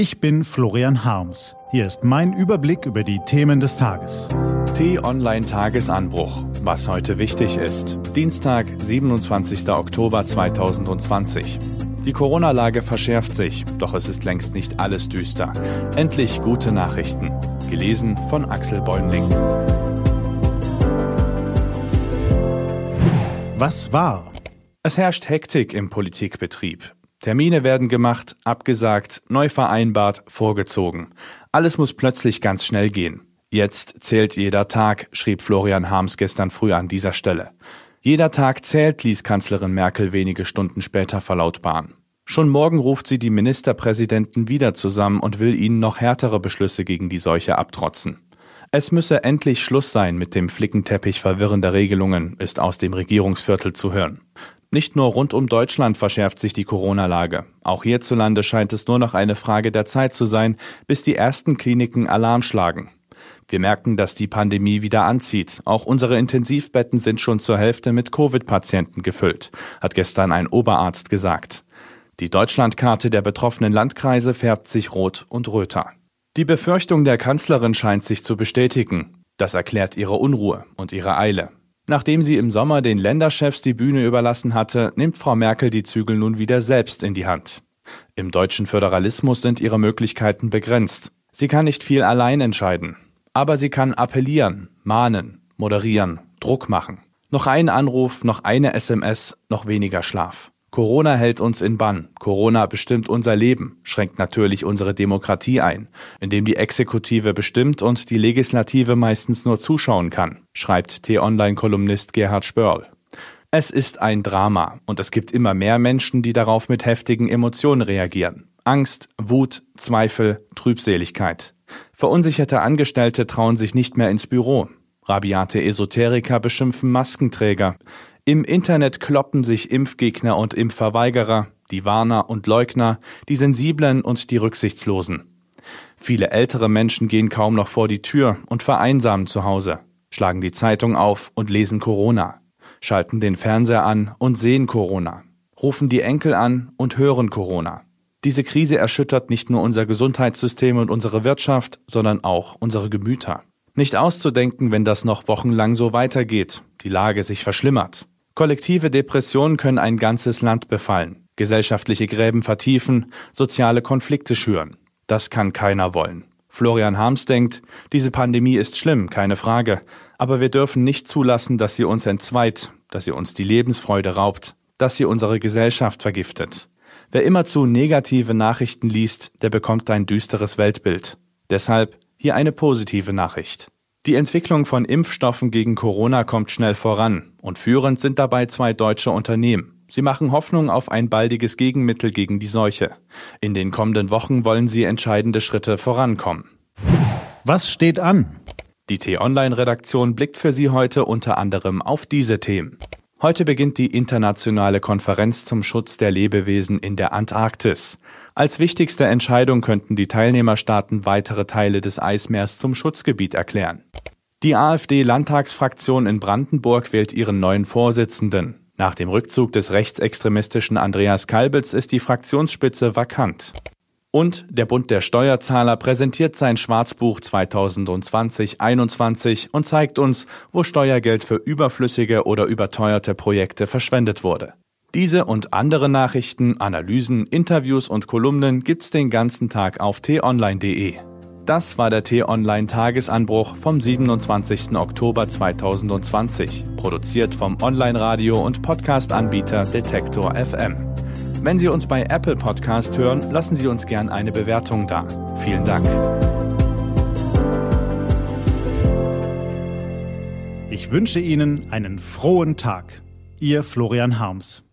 Ich bin Florian Harms. Hier ist mein Überblick über die Themen des Tages. T-Online Tagesanbruch. Was heute wichtig ist. Dienstag, 27. Oktober 2020. Die Corona-Lage verschärft sich, doch es ist längst nicht alles düster. Endlich gute Nachrichten. Gelesen von Axel Bäumling. Was war? Es herrscht Hektik im Politikbetrieb. Termine werden gemacht, abgesagt, neu vereinbart, vorgezogen. Alles muss plötzlich ganz schnell gehen. Jetzt zählt jeder Tag, schrieb Florian Harms gestern früh an dieser Stelle. Jeder Tag zählt, ließ Kanzlerin Merkel wenige Stunden später verlautbaren. Schon morgen ruft sie die Ministerpräsidenten wieder zusammen und will ihnen noch härtere Beschlüsse gegen die Seuche abtrotzen. Es müsse endlich Schluss sein mit dem Flickenteppich verwirrender Regelungen, ist aus dem Regierungsviertel zu hören. Nicht nur rund um Deutschland verschärft sich die Corona-Lage. Auch hierzulande scheint es nur noch eine Frage der Zeit zu sein, bis die ersten Kliniken Alarm schlagen. Wir merken, dass die Pandemie wieder anzieht. Auch unsere Intensivbetten sind schon zur Hälfte mit Covid-Patienten gefüllt, hat gestern ein Oberarzt gesagt. Die Deutschlandkarte der betroffenen Landkreise färbt sich rot und röter. Die Befürchtung der Kanzlerin scheint sich zu bestätigen. Das erklärt ihre Unruhe und ihre Eile. Nachdem sie im Sommer den Länderchefs die Bühne überlassen hatte, nimmt Frau Merkel die Zügel nun wieder selbst in die Hand. Im deutschen Föderalismus sind ihre Möglichkeiten begrenzt. Sie kann nicht viel allein entscheiden. Aber sie kann appellieren, mahnen, moderieren, Druck machen. Noch ein Anruf, noch eine SMS, noch weniger Schlaf. Corona hält uns in Bann. Corona bestimmt unser Leben, schränkt natürlich unsere Demokratie ein, indem die Exekutive bestimmt und die Legislative meistens nur zuschauen kann, schreibt T-Online-Kolumnist Gerhard Spörl. Es ist ein Drama und es gibt immer mehr Menschen, die darauf mit heftigen Emotionen reagieren. Angst, Wut, Zweifel, Trübseligkeit. Verunsicherte Angestellte trauen sich nicht mehr ins Büro. Rabiate Esoteriker beschimpfen Maskenträger. Im Internet kloppen sich Impfgegner und Impfverweigerer, die Warner und Leugner, die Sensiblen und die Rücksichtslosen. Viele ältere Menschen gehen kaum noch vor die Tür und vereinsamen zu Hause, schlagen die Zeitung auf und lesen Corona, schalten den Fernseher an und sehen Corona, rufen die Enkel an und hören Corona. Diese Krise erschüttert nicht nur unser Gesundheitssystem und unsere Wirtschaft, sondern auch unsere Gemüter. Nicht auszudenken, wenn das noch wochenlang so weitergeht, die Lage sich verschlimmert. Kollektive Depressionen können ein ganzes Land befallen, gesellschaftliche Gräben vertiefen, soziale Konflikte schüren. Das kann keiner wollen. Florian Harms denkt, diese Pandemie ist schlimm, keine Frage, aber wir dürfen nicht zulassen, dass sie uns entzweit, dass sie uns die Lebensfreude raubt, dass sie unsere Gesellschaft vergiftet. Wer immerzu negative Nachrichten liest, der bekommt ein düsteres Weltbild. Deshalb hier eine positive Nachricht. Die Entwicklung von Impfstoffen gegen Corona kommt schnell voran und führend sind dabei zwei deutsche Unternehmen. Sie machen Hoffnung auf ein baldiges Gegenmittel gegen die Seuche. In den kommenden Wochen wollen sie entscheidende Schritte vorankommen. Was steht an? Die T-Online-Redaktion blickt für Sie heute unter anderem auf diese Themen. Heute beginnt die internationale Konferenz zum Schutz der Lebewesen in der Antarktis. Als wichtigste Entscheidung könnten die Teilnehmerstaaten weitere Teile des Eismeers zum Schutzgebiet erklären. Die AfD-Landtagsfraktion in Brandenburg wählt ihren neuen Vorsitzenden. Nach dem Rückzug des rechtsextremistischen Andreas Kalbitz ist die Fraktionsspitze vakant. Und der Bund der Steuerzahler präsentiert sein Schwarzbuch 2020-21 und zeigt uns, wo Steuergeld für überflüssige oder überteuerte Projekte verschwendet wurde. Diese und andere Nachrichten, Analysen, Interviews und Kolumnen gibt's den ganzen Tag auf t-online.de. Das war der T-Online Tagesanbruch vom 27. Oktober 2020, produziert vom Online-Radio und Podcast-Anbieter Detektor FM. Wenn Sie uns bei Apple Podcast hören, lassen Sie uns gern eine Bewertung da. Vielen Dank. Ich wünsche Ihnen einen frohen Tag. Ihr Florian Harms.